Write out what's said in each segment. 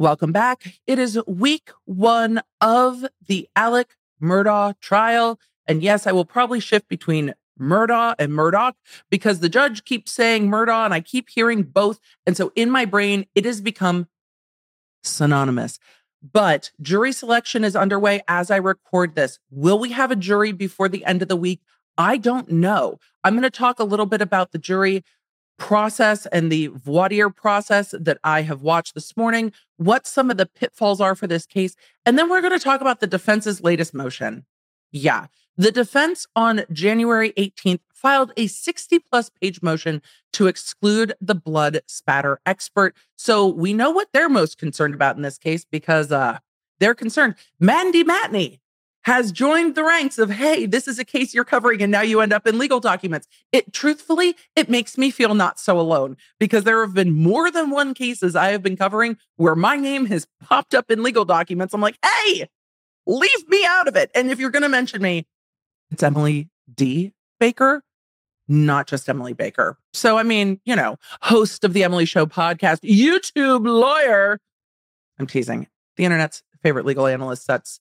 Welcome back. It is week one of the Alec Murdaugh trial. And yes, I will probably shift between Murdaugh and Murdaugh because the judge keeps saying Murdaugh and I keep hearing both. And so in my brain, it has become synonymous. But jury selection is underway as I record this. Will we have a jury before the end of the week? I don't know. I'm going to talk a little bit about the jury process and the voir dire process that I have watched this morning, what some of the pitfalls are for this case. And then we're going to talk about the defense's latest motion. Yeah, the defense on January 18th filed a 60 plus page motion to exclude the blood spatter expert. So we know what they're most concerned about in this case because uh, they're concerned. Mandy Matney has joined the ranks of, hey, this is a case you're covering, and now you end up in legal documents. It truthfully, it makes me feel not so alone because there have been more than one cases I have been covering where my name has popped up in legal documents. I'm like, hey, leave me out of it. And if you're going to mention me, it's Emily D. Baker, not just Emily Baker. So, I mean, you know, host of the Emily Show podcast, YouTube lawyer. I'm teasing the internet's favorite legal analyst. That's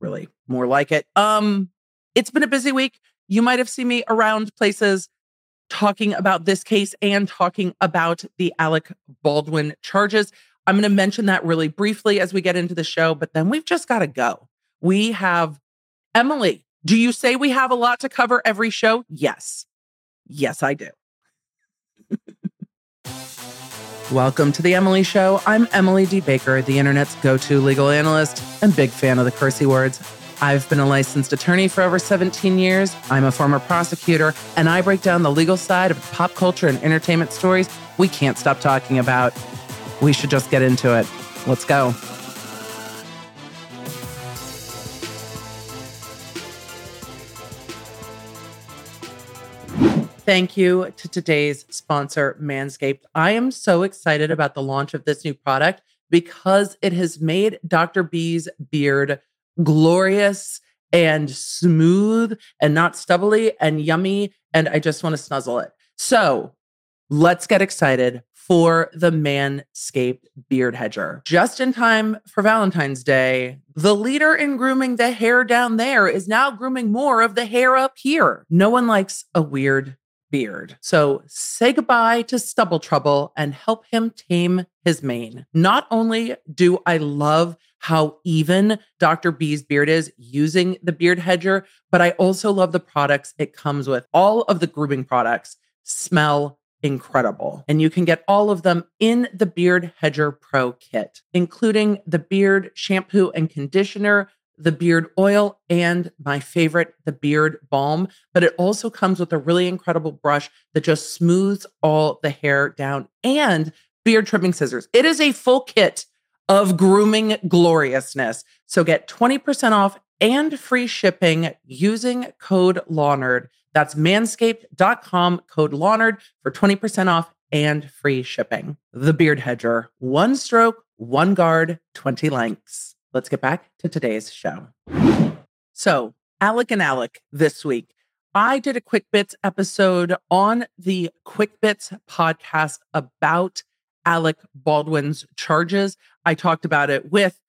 really more like it. Um, it's been a busy week. You might have seen me around places talking about this case and talking about the Alec Baldwin charges. I'm going to mention that really briefly as we get into the show, but then we've just got to go. We have Emily. Do you say we have a lot to cover every show? Yes. Yes, I do. Welcome to the Emily Show. I'm Emily D. Baker, the internet's go to legal analyst and big fan of the cursey words. I've been a licensed attorney for over 17 years. I'm a former prosecutor, and I break down the legal side of pop culture and entertainment stories we can't stop talking about. We should just get into it. Let's go. Thank you to today's sponsor, Manscaped. I am so excited about the launch of this new product because it has made Dr. B's beard glorious and smooth and not stubbly and yummy. And I just want to snuzzle it. So let's get excited for the Manscaped Beard Hedger. Just in time for Valentine's Day, the leader in grooming the hair down there is now grooming more of the hair up here. No one likes a weird beard. So say goodbye to stubble trouble and help him tame his mane. Not only do I love how even Dr. B's beard is using the beard hedger, but I also love the products it comes with. All of the grooming products smell incredible. And you can get all of them in the Beard Hedger Pro kit, including the beard shampoo and conditioner, the beard oil and my favorite, the beard balm. But it also comes with a really incredible brush that just smooths all the hair down and beard trimming scissors. It is a full kit of grooming gloriousness. So get 20% off and free shipping using code LAWNERD. That's manscaped.com, code LAWNERD for 20% off and free shipping. The Beard Hedger, one stroke, one guard, 20 lengths let's get back to today's show. So, Alec and Alec this week. I did a Quick Bits episode on the Quick Bits podcast about Alec Baldwin's charges. I talked about it with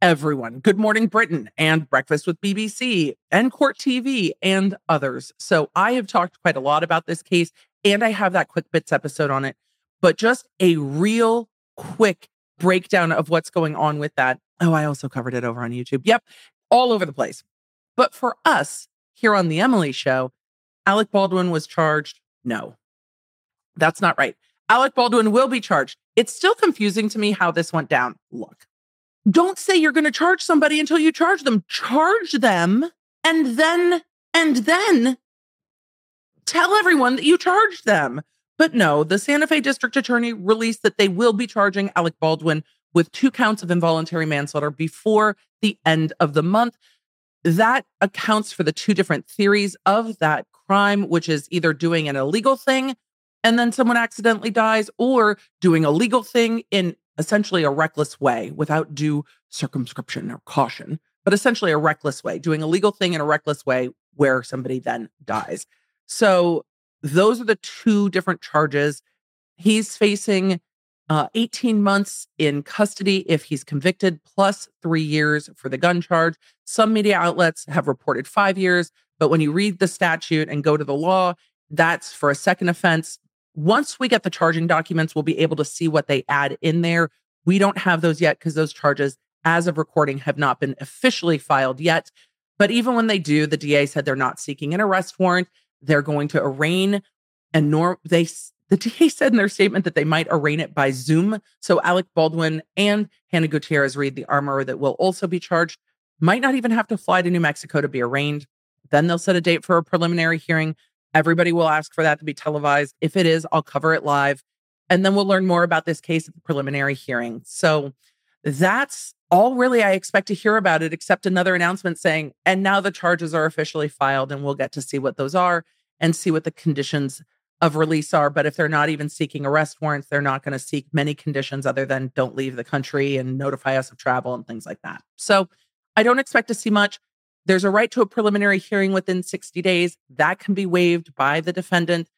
everyone Good Morning Britain and Breakfast with BBC and Court TV and others. So I have talked quite a lot about this case and I have that Quick Bits episode on it, but just a real quick breakdown of what's going on with that. Oh, I also covered it over on YouTube. Yep, all over the place. But for us here on The Emily Show, Alec Baldwin was charged. No, that's not right. Alec Baldwin will be charged. It's still confusing to me how this went down. Look, don't say you're going to charge somebody until you charge them. Charge them and then, and then tell everyone that you charged them. But no, the Santa Fe district attorney released that they will be charging Alec Baldwin with two counts of involuntary manslaughter before the end of the month. That accounts for the two different theories of that crime, which is either doing an illegal thing and then someone accidentally dies, or doing a legal thing in essentially a reckless way without due circumscription or caution, but essentially a reckless way, doing a legal thing in a reckless way where somebody then dies. So those are the two different charges. He's facing uh, 18 months in custody if he's convicted, plus three years for the gun charge. Some media outlets have reported five years, but when you read the statute and go to the law, that's for a second offense. Once we get the charging documents, we'll be able to see what they add in there. We don't have those yet because those charges, as of recording, have not been officially filed yet. But even when they do, the DA said they're not seeking an arrest warrant. They're going to arraign and nor they the DA said in their statement that they might arraign it by Zoom. So Alec Baldwin and Hannah Gutierrez Reed, the armorer that will also be charged, might not even have to fly to New Mexico to be arraigned. Then they'll set a date for a preliminary hearing. Everybody will ask for that to be televised. If it is, I'll cover it live. And then we'll learn more about this case at the preliminary hearing. So that's all really I expect to hear about it, except another announcement saying, and now the charges are officially filed, and we'll get to see what those are and see what the conditions of release are. But if they're not even seeking arrest warrants, they're not going to seek many conditions other than don't leave the country and notify us of travel and things like that. So I don't expect to see much. There's a right to a preliminary hearing within 60 days. That can be waived by the defendant.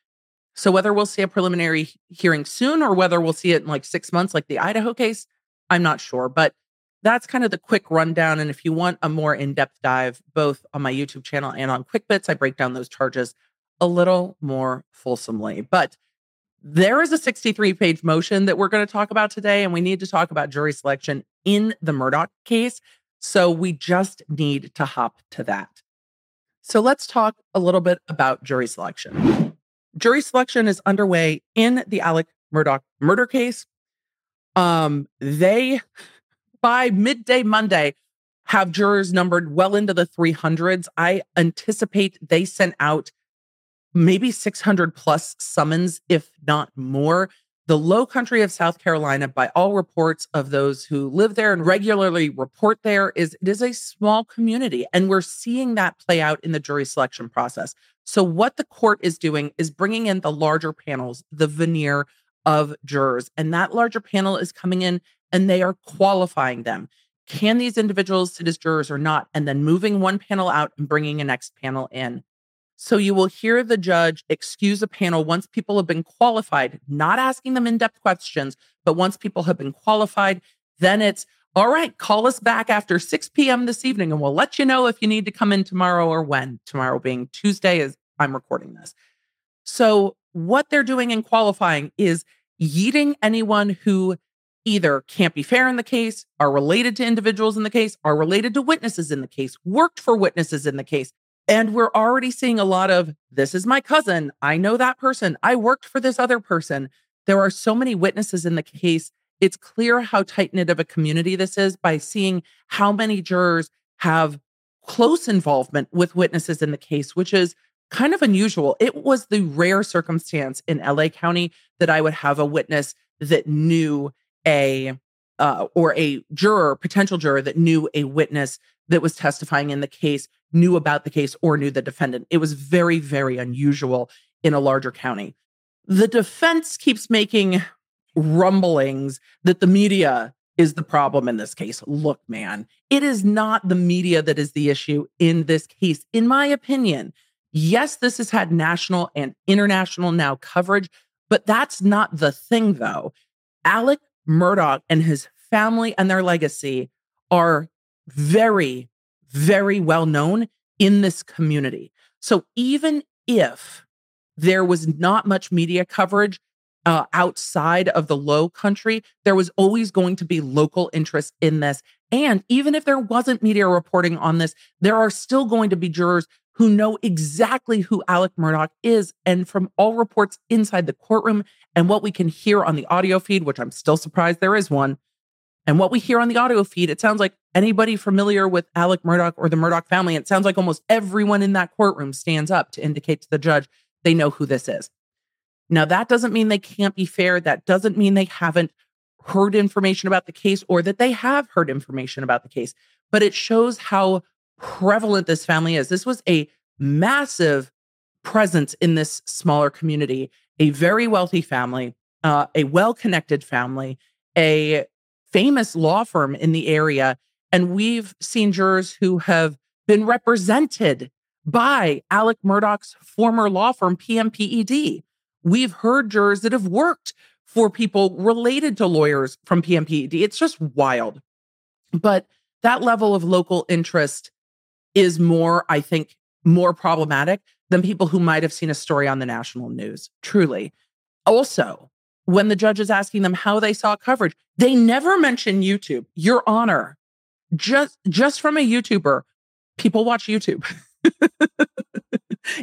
So whether we'll see a preliminary hearing soon or whether we'll see it in like six months, like the Idaho case, I'm not sure. But that's kind of the quick rundown. And if you want a more in depth dive, both on my YouTube channel and on QuickBits, I break down those charges a little more fulsomely. But there is a 63 page motion that we're going to talk about today, and we need to talk about jury selection in the Murdaugh case. So we just need to hop to that. So let's talk a little bit about jury selection. Jury selection is underway in the Alec Murdaugh murder case. Um, they, by midday Monday, have jurors numbered well into the 300s. I anticipate they sent out maybe 600 plus summons, if not more. The low country of South Carolina, by all reports of those who live there and regularly report there, is it is a small community. And we're seeing that play out in the jury selection process. So, what the court is doing is bringing in the larger panels, the venire of jurors. And that larger panel is coming in and they are qualifying them. Can these individuals sit as jurors or not? And then moving one panel out and bringing a next panel in. So you will hear the judge excuse a panel once people have been qualified, not asking them in depth questions, but once people have been qualified, then it's all right, call us back after 6 p.m. this evening and we'll let you know if you need to come in tomorrow or when. Tomorrow being Tuesday, as I'm recording this. So, what they're doing in qualifying is yeeting anyone who either can't be fair in the case, are related to individuals in the case, are related to witnesses in the case, worked for witnesses in the case, and we're already seeing a lot of this is my cousin. I know that person. I worked for this other person. There are so many witnesses in the case. It's clear how tight knit of a community this is by seeing how many jurors have close involvement with witnesses in the case, which is kind of unusual. It was the rare circumstance in LA County that I would have a witness that knew a uh, or a juror, potential juror that knew a witness that was testifying in the case knew about the case or knew the defendant. It was very, very unusual in a larger county. The defense keeps making rumblings that the media is the problem in this case. Look, man, it is not the media that is the issue in this case, in my opinion. Yes, this has had national and international now coverage, but that's not the thing, though. Alec Murdaugh and his family and their legacy are very, very well known in this community. So even if there was not much media coverage uh, outside of the low country, there was always going to be local interest in this. And even if there wasn't media reporting on this, there are still going to be jurors who know exactly who Alec Murdaugh is. And from all reports inside the courtroom and what we can hear on the audio feed, which I'm still surprised there is one, and what we hear on the audio feed, it sounds like anybody familiar with Alec Murdaugh or the Murdaugh family, it sounds like almost everyone in that courtroom stands up to indicate to the judge they know who this is. Now, that doesn't mean they can't be fair. That doesn't mean they haven't heard information about the case or that they have heard information about the case, but it shows how prevalent this family is. This was a massive presence in this smaller community, a very wealthy family, uh, a well connected family, a famous law firm in the area. And we've seen jurors who have been represented by Alec Murdaugh's former law firm, PMPED. We've heard jurors that have worked for people related to lawyers from PMPED. It's just wild. But that level of local interest is more, I think, more problematic than people who might have seen a story on the national news, truly. Also, when the judge is asking them how they saw coverage, they never mention YouTube. Your honor. Just just from a YouTuber, people watch YouTube.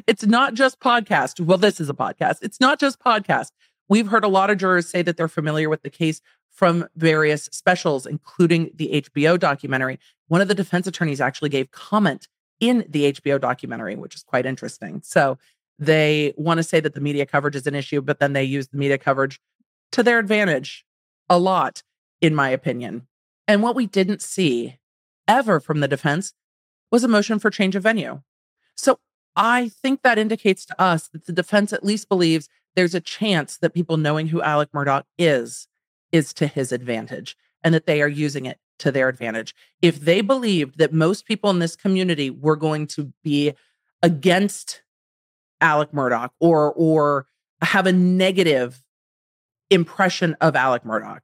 it's not just podcast. Well, this is a podcast. It's not just podcast. We've heard a lot of jurors say that they're familiar with the case from various specials, including the HBO documentary. One of the defense attorneys actually gave comment in the HBO documentary, which is quite interesting. So they want to say that the media coverage is an issue, but then they use the media coverage to their advantage a lot, in my opinion. And what we didn't see ever from the defense was a motion for change of venue. So I think that indicates to us that the defense at least believes there's a chance that people knowing who Alec Murdaugh is is to his advantage and that they are using it to their advantage. If they believed that most people in this community were going to be against Alec Murdaugh or or have a negative impression of Alec Murdaugh,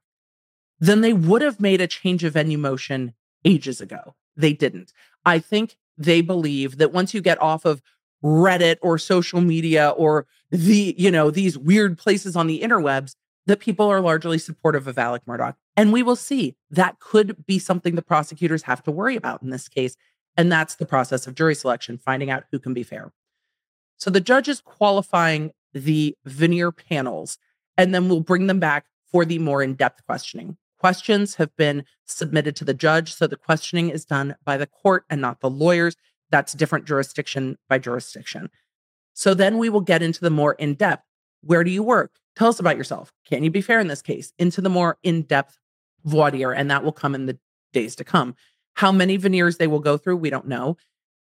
then they would have made a change of venue motion ages ago. They didn't. I think they believe that once you get off of Reddit or social media or the, you know, these weird places on the interwebs, that people are largely supportive of Alec Murdaugh. And we will see that could be something the prosecutors have to worry about in this case. And that's the process of jury selection, finding out who can be fair. So the judge is qualifying the venire panels, and then we'll bring them back for the more in depth questioning. Questions have been submitted to the judge. So the questioning is done by the court and not the lawyers. That's different jurisdiction by jurisdiction. So then we will get into the more in depth. Where do you work? Tell us about yourself. Can you be fair in this case? Into the more in depth voir dire, and that will come in the days to come. How many venires they will go through, we don't know.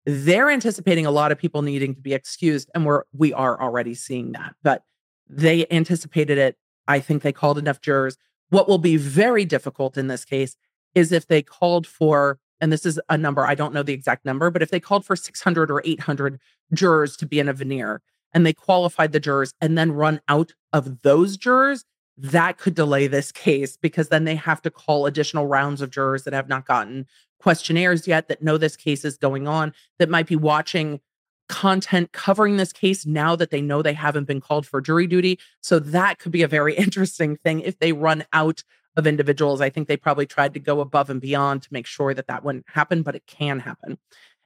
They're anticipating a lot of people needing to be excused, and we're we are already seeing that. But they anticipated it. I think they called enough jurors. What will be very difficult in this case is if they called for, and this is a number, I don't know the exact number, but if they called for 600 or 800 jurors to be in a venire, and they qualified the jurors and then run out of those jurors, that could delay this case because then they have to call additional rounds of jurors that have not gotten questionnaires yet, that know this case is going on, that might be watching content covering this case now that they know they haven't been called for jury duty. So that could be a very interesting thing if they run out of individuals. I think they probably tried to go above and beyond to make sure that that wouldn't happen, but it can happen.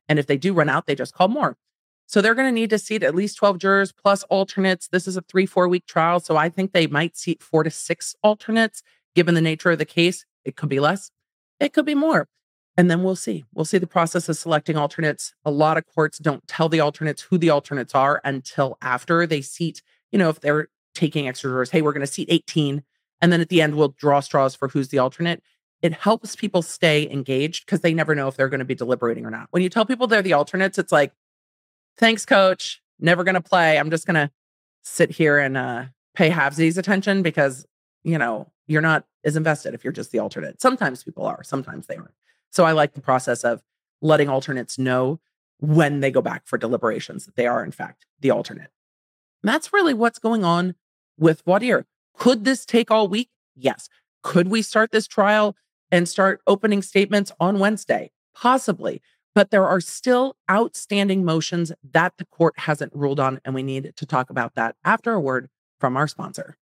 And if they do run out, they just call more. So they're going to need to seat at least 12 jurors plus alternates. This is a three, four week trial. So I think they might seat four to six alternates given the nature of the case. It could be less, it could be more. And then we'll see. We'll see the process of selecting alternates. A lot of courts don't tell the alternates who the alternates are until after they seat, you know, if they're taking extra jurors, hey, we're going to seat 18. And then at the end, we'll draw straws for who's the alternate. It helps people stay engaged because they never know if they're going to be deliberating or not. When you tell people they're the alternates, it's like, thanks, coach. Never going to play. I'm just going to sit here and uh, pay halvesies attention because, you know, you're not as invested if you're just the alternate. Sometimes people are, sometimes they aren't. So I like the process of letting alternates know when they go back for deliberations that they are, in fact, the alternate. And that's really what's going on with dire. Could this take all week? Yes. Could we start this trial and start opening statements on Wednesday? Possibly. But there are still outstanding motions that the court hasn't ruled on, and we need to talk about that after a word from our sponsor.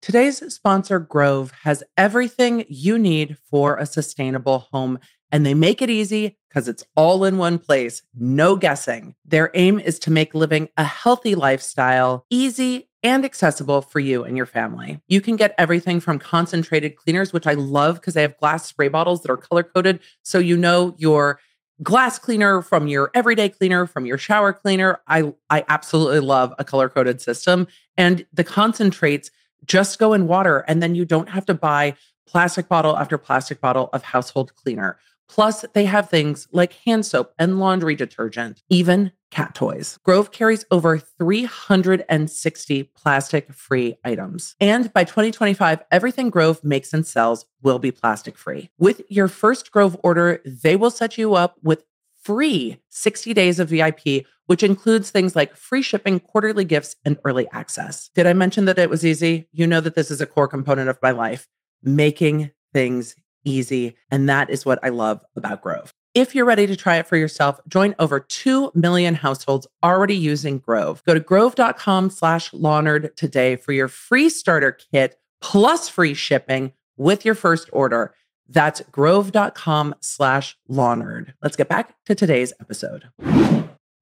Today's sponsor, Grove, has everything you need for a sustainable home, and they make it easy because it's all in one place, no guessing. Their aim is to make living a healthy lifestyle easy and accessible for you and your family. You can get everything from concentrated cleaners, which I love because they have glass spray bottles that are color coded. So you know your glass cleaner from your everyday cleaner from your shower cleaner. I i absolutely love a color coded system and the concentrates just go in water and then you don't have to buy plastic bottle after plastic bottle of household cleaner plus they have things like hand soap and laundry detergent even cat toys. Grove carries over 360 plastic free items. And by 2025, everything Grove makes and sells will be plastic free. With your first Grove order, they will set you up with free 60 days of VIP, which includes things like free shipping, quarterly gifts, and early access. Did I mention that it was easy? You know that this is a core component of my life, making things easy. And that is what I love about Grove. If you're ready to try it for yourself, join over 2 million households already using Grove. Go to grove.com slash Lawnerd today for your free starter kit plus free shipping with your first order. That's grove.com slash lawnerd. Let's get back to today's episode.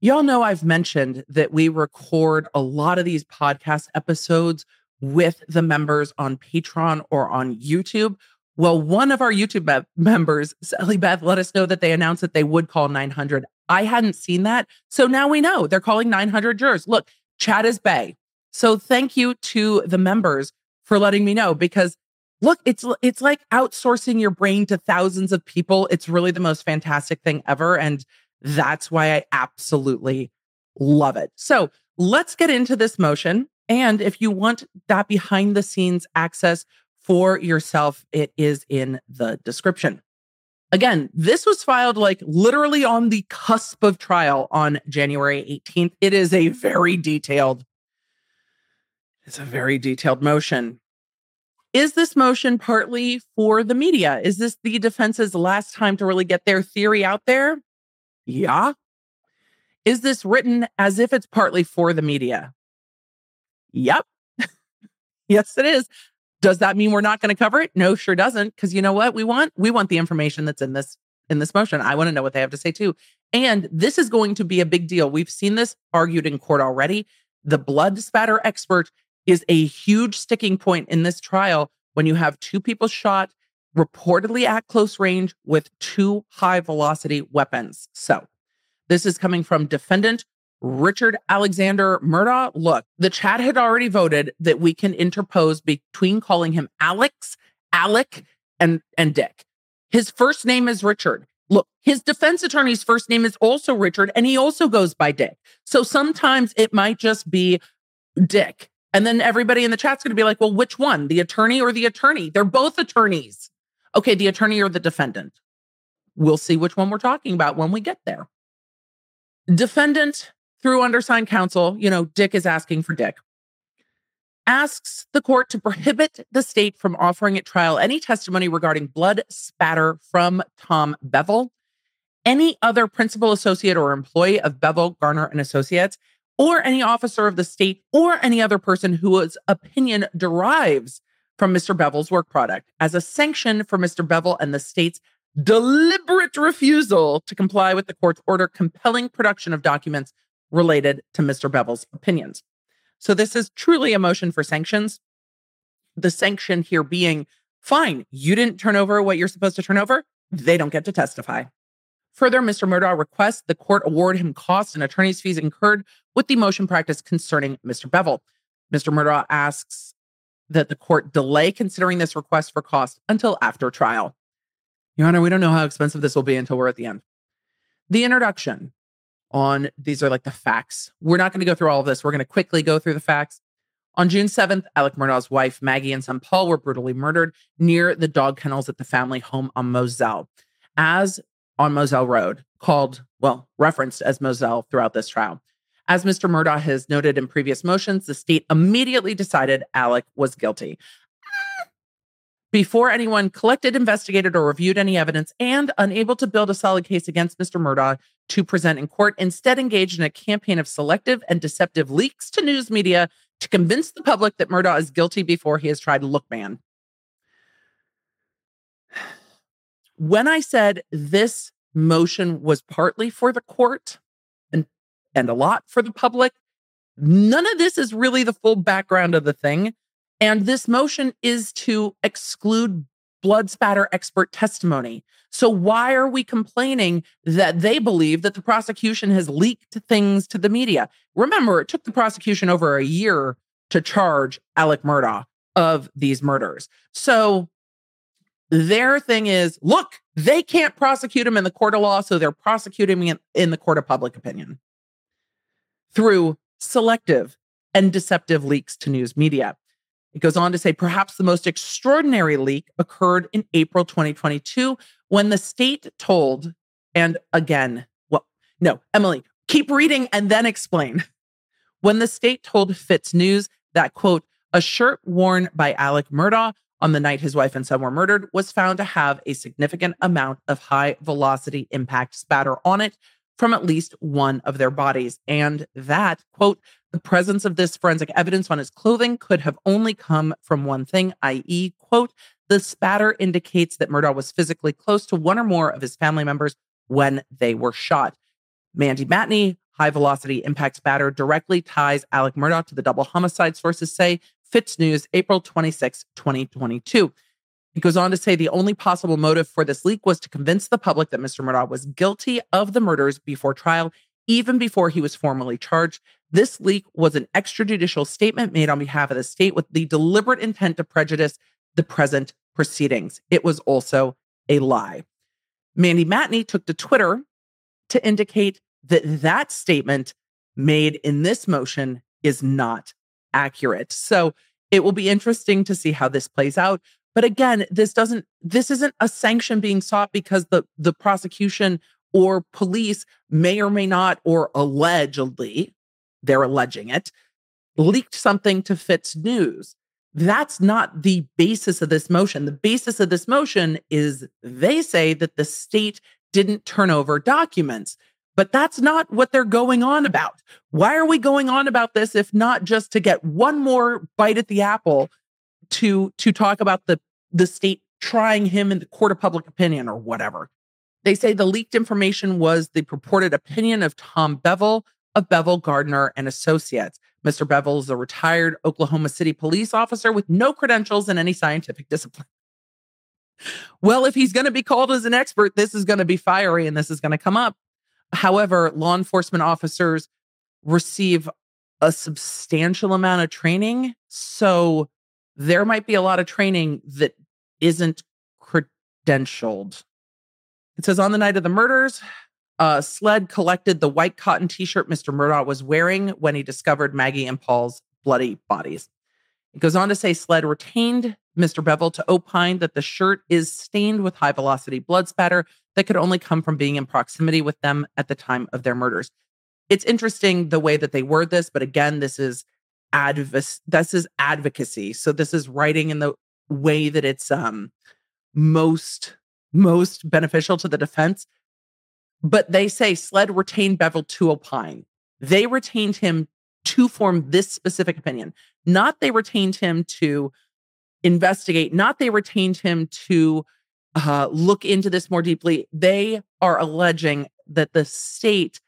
Y'all know I've mentioned that we record a lot of these podcast episodes with the members on Patreon or on YouTube. Well, one of our YouTube be- members, Sally Beth, let us know that they announced that they would call 900. I hadn't seen that. So now we know they're calling 900 jurors. Look, chat is Bay. So thank you to the members for letting me know because look, it's it's like outsourcing your brain to thousands of people. It's really the most fantastic thing ever. And that's why I absolutely love it. So let's get into this motion. And if you want that behind the scenes access for yourself, it is in the description. Again, this was filed like literally on the cusp of trial on January 18th. It is a very detailed, it's a very detailed motion. Is this motion partly for the media? Is this the defense's last time to really get their theory out there? Yeah. Is this written as if it's partly for the media? Yep. yes, it is. Does that mean we're not going to cover it? No, sure doesn't. Because you know what we want? We want the information that's in this in this motion. I want to know what they have to say too. And this is going to be a big deal. We've seen this argued in court already. The blood spatter expert is a huge sticking point in this trial when you have two people shot reportedly at close range with two high velocity weapons. So, this is coming from defendant Richard Alexander Murdaugh. Look, the chat had already voted that we can interpose between calling him Alex, Alec, and, and Dick. His first name is Richard. Look, his defense attorney's first name is also Richard, and he also goes by Dick. So sometimes it might just be Dick. And then everybody in the chat's going to be like, well, which one? The attorney or the attorney? They're both attorneys. Okay, the attorney or the defendant. We'll see which one we're talking about when we get there. Defendant, through undersigned counsel, you know, Dick is asking for Dick, asks the court to prohibit the state from offering at trial any testimony regarding blood spatter from Tom Bevel, any other principal associate or employee of Bevel, Gardner, and Associates, or any officer of the state or any other person whose opinion derives from Mr. Bevel's work product as a sanction for Mr. Bevel and the state's deliberate refusal to comply with the court's order compelling production of documents related to Mr. Bevel's opinions. So, this is truly a motion for sanctions. The sanction here being fine, you didn't turn over what you're supposed to turn over, they don't get to testify. Further, Mr. Murdaugh requests the court award him costs and attorney's fees incurred with the motion practice concerning Mr. Bevel. Mr. Murdaugh asks that the court delay considering this request for cost until after trial. Your Honor, we don't know how expensive this will be until we're at the end. The introduction on these are like the facts. We're not going to go through all of this. We're going to quickly go through the facts. On June 7th, Alec Murdaugh's wife, Maggie, and son Paul were brutally murdered near the dog kennels at the family home on Moselle. As on Moselle Road, called, well, referenced as Moselle throughout this trial. As Mr. Murdaugh has noted in previous motions, the state immediately decided Alec was guilty. Before anyone collected, investigated, or reviewed any evidence, and unable to build a solid case against Mr. Murdaugh to present in court, instead engaged in a campaign of selective and deceptive leaks to news media to convince the public that Murdaugh is guilty before he has tried look man. when I said this motion was partly for the court and and a lot for the public, none of this is really the full background of the thing. And this motion is to exclude blood spatter expert testimony. So why are we complaining that they believe that the prosecution has leaked things to the media? Remember, it took the prosecution over a year to charge Alec Murdaugh of these murders. So their thing is look, they can't prosecute him in the court of law, so they're prosecuting him in the court of public opinion through selective and deceptive leaks to news media. It goes on to say perhaps the most extraordinary leak occurred in April 2022 when the state told, and again, well, No, Emily, keep reading and then explain. When the state told FITSNews that, quote, a shirt worn by Alec Murdaugh on the night his wife and son were murdered was found to have a significant amount of high velocity impact spatter on it from at least one of their bodies. And that, quote, the presence of this forensic evidence on his clothing could have only come from one thing, i.e., quote, the spatter indicates that Murdaugh was physically close to one or more of his family members when they were shot. Mandy Matney, high velocity impact spatter, directly ties Alec Murdaugh to the double homicide, sources say. FITSNews, April 26, 2022. He goes on to say the only possible motive for this leak was to convince the public that Mr. Murdaugh was guilty of the murders before trial, even before he was formally charged. This leak was an extrajudicial statement made on behalf of the state with the deliberate intent to prejudice the present proceedings. It was also a lie. Mandy Matney took to Twitter to indicate that that statement made in this motion is not accurate. So it will be interesting to see how this plays out. But again, this doesn't this isn't a sanction being sought because the the prosecution or police may or may not or allegedly they're alleging it leaked something to FITSNews. That's not the basis of this motion. The basis of this motion is they say that the state didn't turn over documents. But that's not what they're going on about. Why are we going on about this if not just to get one more bite at the apple to to talk about the the state trying him in the court of public opinion or whatever? They say the leaked information was the purported opinion of Tom Bevel of Bevel Gardner and Associates. Mr. Bevel is a retired Oklahoma City police officer with no credentials in any scientific discipline. Well, if he's going to be called as an expert, this is going to be fiery and this is going to come up. However, law enforcement officers receive a substantial amount of training. So there might be a lot of training that isn't credentialed. It says on the night of the murders, uh, SLED collected the white cotton t shirt Mr. Murdaugh was wearing when he discovered Maggie and Paul's bloody bodies. It goes on to say SLED retained Mr. Bevel to opine that the shirt is stained with high velocity blood spatter that could only come from being in proximity with them at the time of their murders. It's interesting the way that they word this, but again, this is adv- this is advocacy. So this is writing in the way that it's um most most beneficial to the defense. But they say SLED retained Bevel to opine. They retained him to form this specific opinion. Not they retained him to investigate, not they retained him to uh, look into this more deeply. They are alleging that the state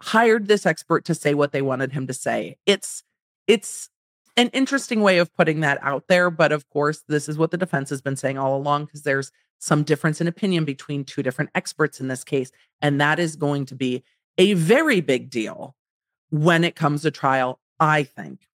hired this expert to say what they wanted him to say. It's it's an interesting way of putting that out there, but of course, this is what the defense has been saying all along because there's some difference in opinion between two different experts in this case, and that is going to be a very big deal when it comes to trial, I think.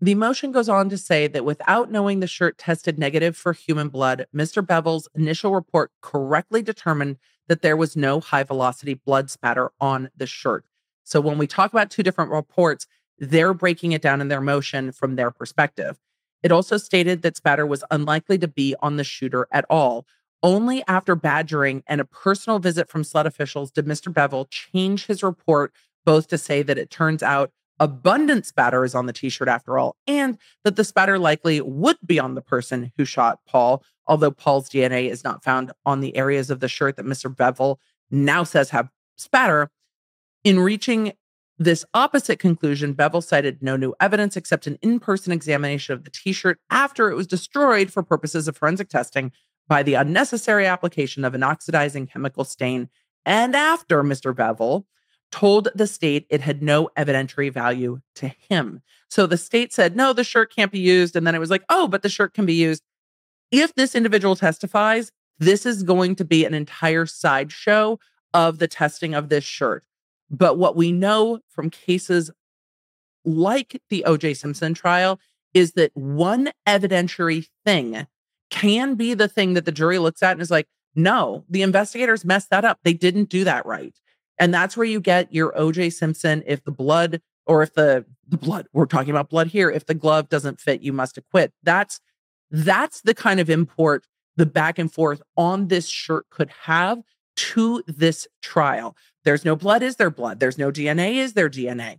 The motion goes on to say that without knowing the shirt tested negative for human blood, Mr. Bevel's initial report correctly determined that there was no high velocity blood spatter on the shirt. So when we talk about two different reports, they're breaking it down in their motion from their perspective. It also stated that spatter was unlikely to be on the shooter at all. Only after badgering and a personal visit from SLED officials did Mr. Bevel change his report, both to say that it turns out abundant spatter is on the t shirt after all, and that the spatter likely would be on the person who shot Paul, although Paul's DNA is not found on the areas of the shirt that Mr. Bevel now says have spatter. In reaching this opposite conclusion, Bevel cited no new evidence except an in person examination of the t shirt after it was destroyed for purposes of forensic testing by the unnecessary application of an oxidizing chemical stain. And after Mr. Bevel told the state it had no evidentiary value to him. So the state said, no, the shirt can't be used. And then it was like, oh, but the shirt can be used. If this individual testifies, this is going to be an entire sideshow of the testing of this shirt. But what we know from cases like the OJ Simpson trial is that one evidentiary thing can be the thing that the jury looks at and is like, no, the investigators messed that up. They didn't do that right. And that's where you get your OJ Simpson. If the blood or if the the blood, we're talking about blood here, if the glove doesn't fit, you must acquit. That's that's the kind of import the back and forth on this shirt could have to this trial. There's no blood, is there blood? There's no DNA, is there DNA?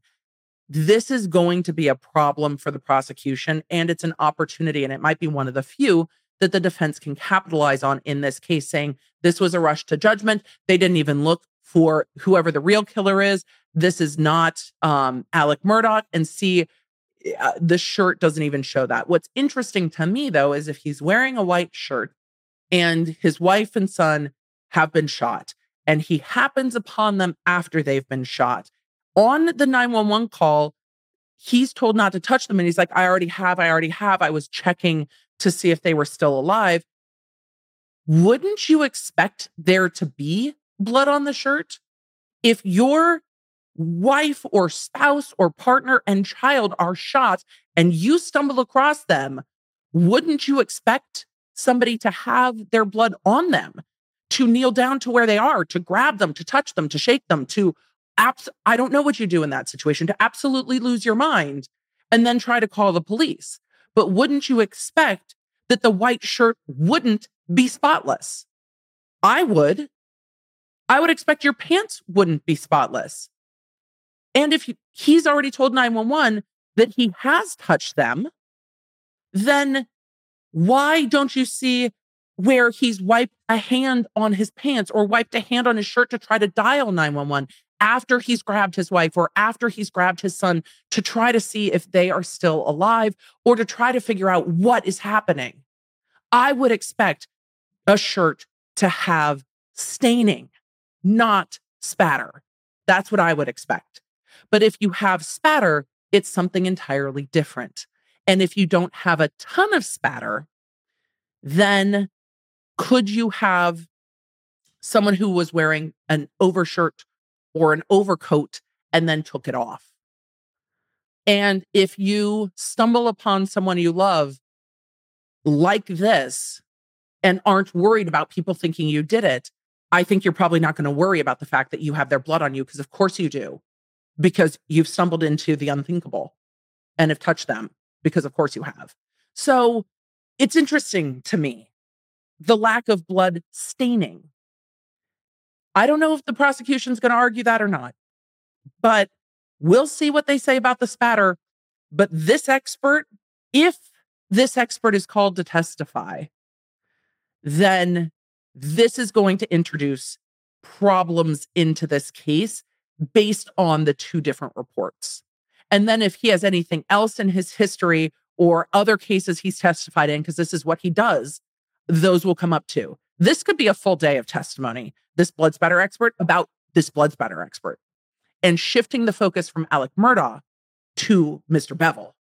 This is going to be a problem for the prosecution, and it's an opportunity, and it might be one of the few that the defense can capitalize on in this case, saying this was a rush to judgment. They didn't even look for whoever the real killer is. This is not um, Alec Murdaugh. And see, uh, the shirt doesn't even show that. What's interesting to me, though, is if he's wearing a white shirt and his wife and son have been shot, and he happens upon them after they've been shot on the 911 call, he's told not to touch them. And he's like, I already have, I already have. I was checking to see if they were still alive. Wouldn't you expect there to be blood on the shirt? If your wife or spouse or partner and child are shot and you stumble across them, wouldn't you expect somebody to have their blood on them, to kneel down to where they are, to grab them, to touch them, to shake them, to abs- I don't know what you do in that situation, to absolutely lose your mind and then try to call the police. But wouldn't you expect that the white shirt wouldn't be spotless? I would. I would expect your pants wouldn't be spotless. And if he's already told 911 that he has touched them, then why don't you see where he's wiped a hand on his pants or wiped a hand on his shirt to try to dial 911 after he's grabbed his wife or after he's grabbed his son to try to see if they are still alive or to try to figure out what is happening. I would expect a shirt to have staining, not spatter. That's what I would expect. But if you have spatter, it's something entirely different. And if you don't have a ton of spatter, then could you have someone who was wearing an overshirt or an overcoat and then took it off? And if you stumble upon someone you love like this and aren't worried about people thinking you did it, I think you're probably not going to worry about the fact that you have their blood on you because, of course, you do, because you've stumbled into the unthinkable and have touched them because, of course, you have. So it's interesting to me the lack of blood staining. I don't know if the prosecution's going to argue that or not, but we'll see what they say about the spatter. But this expert, if this expert is called to testify, then this is going to introduce problems into this case based on the two different reports. And then if he has anything else in his history or other cases he's testified in, because this is what he does, those will come up too. This could be a full day of testimony, this blood spatter expert about this blood spatter expert, and shifting the focus from Alec Murdaugh to Mr. Bevel.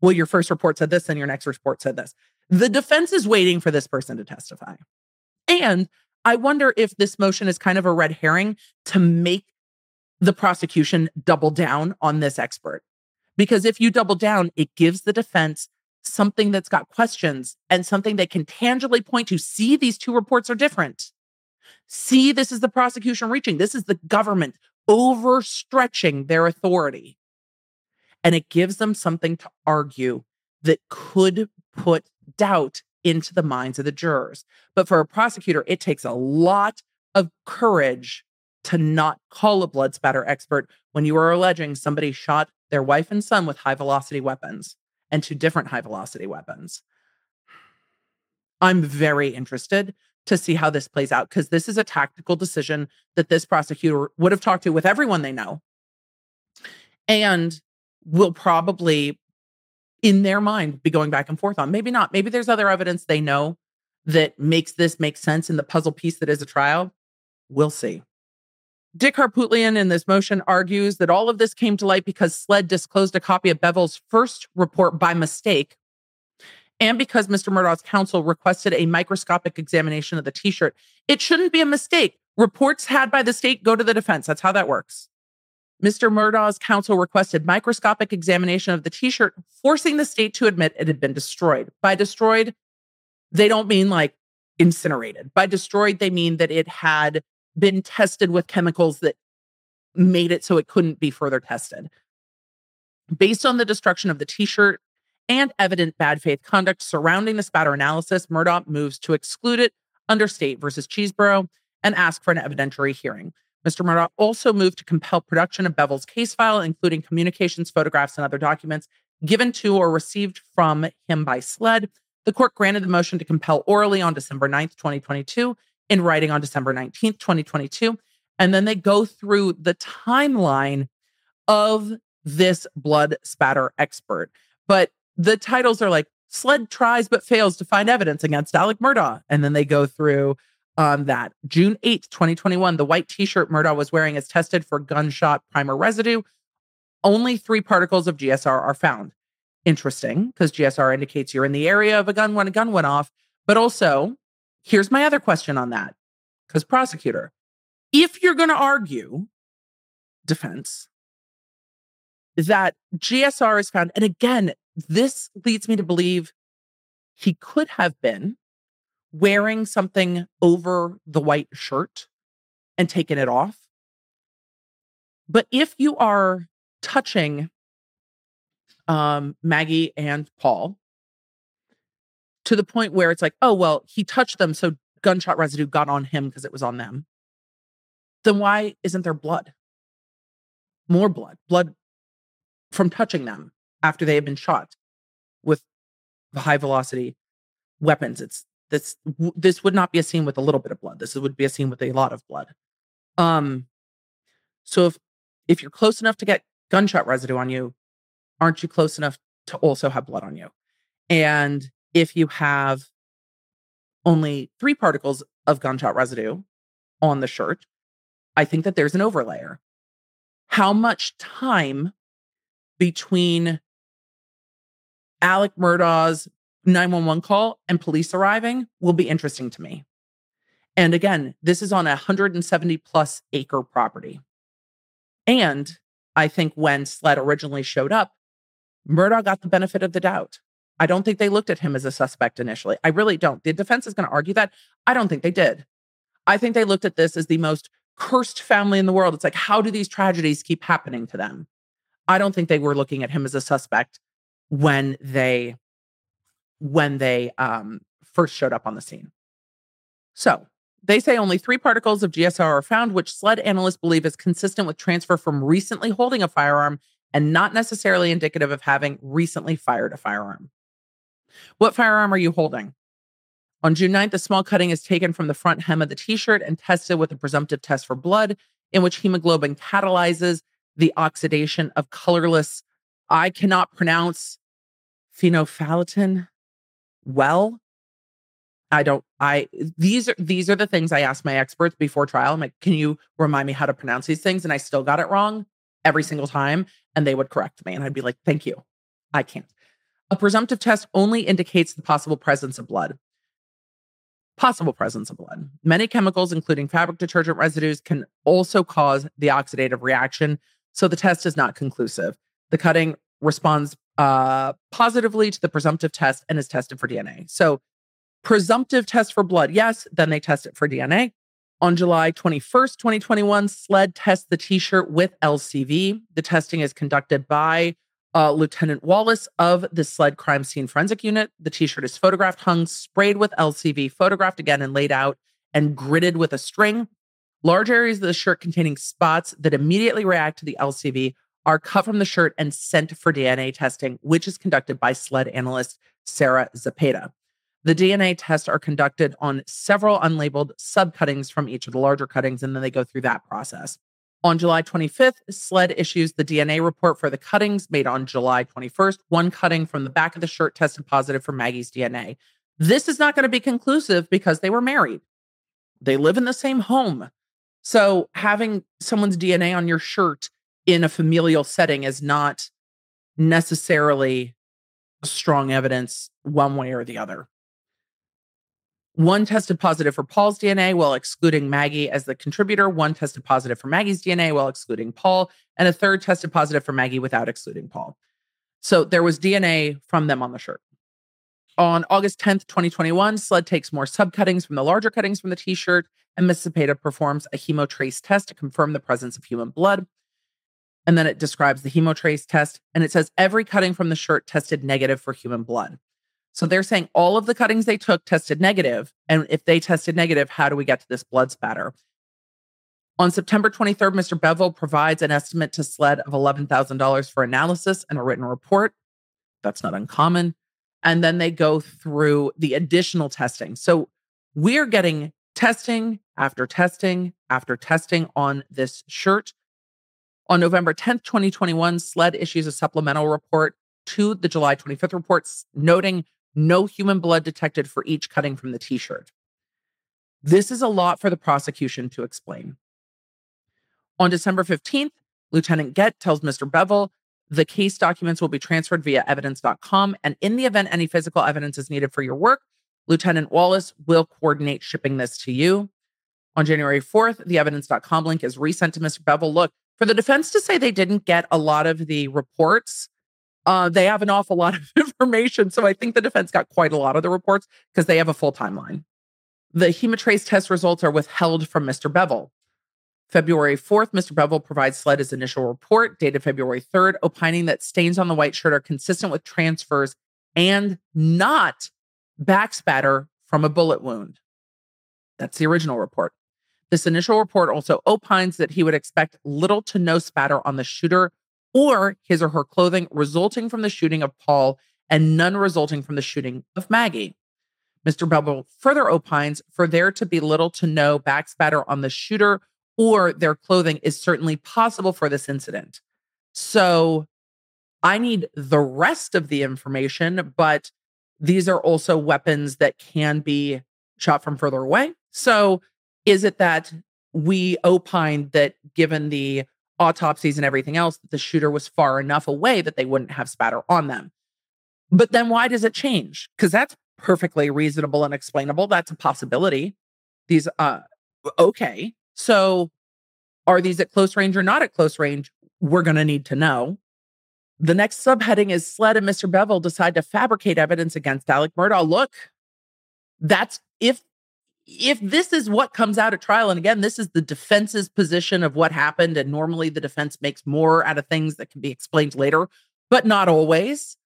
Well, your first report said this, and your next report said this. The defense is waiting for this person to testify. And I wonder if this motion is kind of a red herring to make the prosecution double down on this expert. Because if you double down, it gives the defense something that's got questions and something they can tangibly point to. See, these two reports are different. See, this is the prosecution reaching. This is the government overstretching their authority. And it gives them something to argue that could put doubt into the minds of the jurors. But for a prosecutor, it takes a lot of courage to not call a blood spatter expert when you are alleging somebody shot their wife and son with high velocity weapons and two different high velocity weapons. I'm very interested to see how this plays out because this is a tactical decision that this prosecutor would have talked to with everyone they know and will probably in their mind be going back and forth on. Maybe not. Maybe there's other evidence they know that makes this make sense in the puzzle piece that is a trial. We'll see. Dick Harpootlian in this motion argues that all of this came to light because SLED disclosed a copy of Bevel's first report by mistake and because Mr. Murdaugh's counsel requested a microscopic examination of the t shirt. It shouldn't be a mistake. Reports had by the state go to the defense. That's how that works. Mr. Murdaugh's counsel requested microscopic examination of the t shirt, forcing the state to admit it had been destroyed. By destroyed, they don't mean like incinerated. By destroyed, they mean that it had been tested with chemicals that made it so it couldn't be further tested. Based on the destruction of the t shirt and evident bad faith conduct surrounding the spatter analysis, Murdaugh moves to exclude it under state versus Cheeseboro and ask for an evidentiary hearing. Mr. Murdaugh also moved to compel production of Bevel's case file, including communications, photographs, and other documents given to or received from him by SLED. The court granted the motion to compel orally on December 9th, 2022, in writing on December 19th, 2022. And then they go through the timeline of this blood spatter expert. But the titles are like SLED tries but fails to find evidence against Alec Murdaugh. And then they go through um, that. June 8th, 2021, the white t shirt Murdaugh was wearing is tested for gunshot primer residue. Only three particles of GSR are found. Interesting, because GSR indicates you're in the area of a gun when a gun went off. But also, here's my other question on that. Because, prosecutor, if you're going to argue defense that GSR is found, and again, this leads me to believe he could have been wearing something over the white shirt and taken it off. But if you are touching um, Maggie and Paul to the point where it's like, oh, well, he touched them. So gunshot residue got on him because it was on them. Then why isn't there blood? More blood, blood from touching them after they have been shot with high velocity weapons. It's this this would not be a scene with a little bit of blood. This would be a scene with a lot of blood. Um so if if you're close enough to get gunshot residue on you, aren't you close enough to also have blood on you? And if you have only three particles of gunshot residue on the shirt, I think that there's an overlayer. How much time between Alec Murdaugh's 911 call and police arriving will be interesting to me. And again, this is on a 170 plus acre property. And I think when SLED originally showed up, Murdaugh got the benefit of the doubt. I don't think they looked at him as a suspect initially. I really don't. The defense is going to argue that. I don't think they did. I think they looked at this as the most cursed family in the world. It's like, how do these tragedies keep happening to them? I don't think they were looking at him as a suspect when they when they um, first showed up on the scene. So they say only three particles of GSR are found, which SLED analysts believe is consistent with transfer from recently holding a firearm and not necessarily indicative of having recently fired a firearm. What firearm are you holding? On June 9th, a small cutting is taken from the front hem of the t shirt and tested with a presumptive test for blood, in which hemoglobin catalyzes the oxidation of colorless, I cannot pronounce phenolphthalein well. I don't, I, these are, these are the things I ask my experts before trial. I'm like, can you remind me how to pronounce these things? And I still got it wrong every single time. And they would correct me. And I'd be like, thank you. I can't. A presumptive test only indicates the possible presence of blood. Possible presence of blood. Many chemicals, including fabric detergent residues, can also cause the oxidative reaction. So the test is not conclusive. The cutting responds uh, positively to the presumptive test and is tested for DNA. So, presumptive test for blood, yes, then they test it for DNA. On July 21st, 2021, SLED tests the t shirt with LCV. The testing is conducted by uh, Lieutenant Wallace of the SLED Crime Scene Forensic Unit. The t shirt is photographed, hung, sprayed with LCV, photographed again, and laid out and gridded with a string. Large areas of the shirt containing spots that immediately react to the LCV are cut from the shirt and sent for DNA testing, which is conducted by SLED analyst Sarah Zapata. The DNA tests are conducted on several unlabeled subcuttings from each of the larger cuttings, and then they go through that process. On July 25th, SLED issues the DNA report for the cuttings made on July 21st. One cutting from the back of the shirt tested positive for Maggie's DNA. This is not going to be conclusive because they were married. They live in the same home. So having someone's DNA on your shirt in a familial setting is not necessarily strong evidence one way or the other. One tested positive for Paul's DNA while excluding Maggie as the contributor. One tested positive for Maggie's DNA while excluding Paul. And a third tested positive for Maggie without excluding Paul. So there was DNA from them on the shirt. On August 10th, 2021, SLED takes more subcuttings from the larger cuttings from the t shirt, and Ms. Zapata performs a Hematrace test to confirm the presence of human blood. And then it describes the Hematrace test and it says every cutting from the shirt tested negative for human blood. So they're saying all of the cuttings they took tested negative, And if they tested negative, how do we get to this blood spatter? On September 23rd, Mr. Bevel provides an estimate to SLED of $11,000 for analysis and a written report. That's not uncommon. And then they go through the additional testing. So we're getting testing after testing after testing on this shirt. On November 10th, 2021, SLED issues a supplemental report to the July 25th reports, noting no human blood detected for each cutting from the t shirt. This is a lot for the prosecution to explain. On December 15th, Lieutenant Gett tells Mr. Bevel the case documents will be transferred via evidence.com. And in the event any physical evidence is needed for your work, Lieutenant Wallace will coordinate shipping this to you. On January 4th, the evidence.com link is resent to Mr. Bevel. Look, for the defense to say they didn't get a lot of the reports, uh, they have an awful lot of information. So I think the defense got quite a lot of the reports because they have a full timeline. The Hematrace test results are withheld from Mr. Bevel. February 4th, Mr. Bevel provides SLED his initial report dated February 3rd, opining that stains on the white shirt are consistent with transfers and not backspatter from a bullet wound. That's the original report. This initial report also opines that he would expect little to no spatter on the shooter or his or her clothing resulting from the shooting of Paul and none resulting from the shooting of Maggie. Mr. Bevel further opines for there to be little to no backspatter on the shooter or their clothing is certainly possible for this incident. So I need the rest of the information, but these are also weapons that can be shot from further away. So is it that we opined that given the autopsies and everything else, that the shooter was far enough away that they wouldn't have spatter on them? But then why does it change? Because that's perfectly reasonable and explainable. That's a possibility. These, uh, okay. So, are these at close range or not at close range? We're going to need to know. The next subheading is SLED and Mr. Bevel decide to fabricate evidence against Alec Murdaugh. Look, that's if if this is what comes out at trial, and again, this is the defense's position of what happened, and normally the defense makes more out of things that can be explained later, but not always.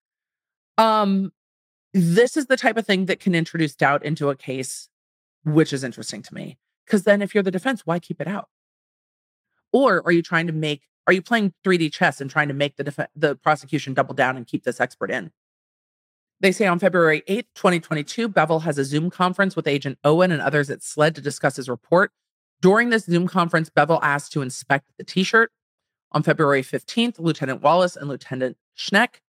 Um, this is the type of thing that can introduce doubt into a case, which is interesting to me. Because then, if you're the defense, why keep it out? Or are you trying to make, are you playing 3D chess and trying to make the def- the prosecution double down and keep this expert in? They say on February 8th, 2022, Bevel has a Zoom conference with Agent Owen and others at SLED to discuss his report. During this Zoom conference, Bevel asked to inspect the t shirt. On February 15th, Lieutenant Wallace and Lieutenant Schneck,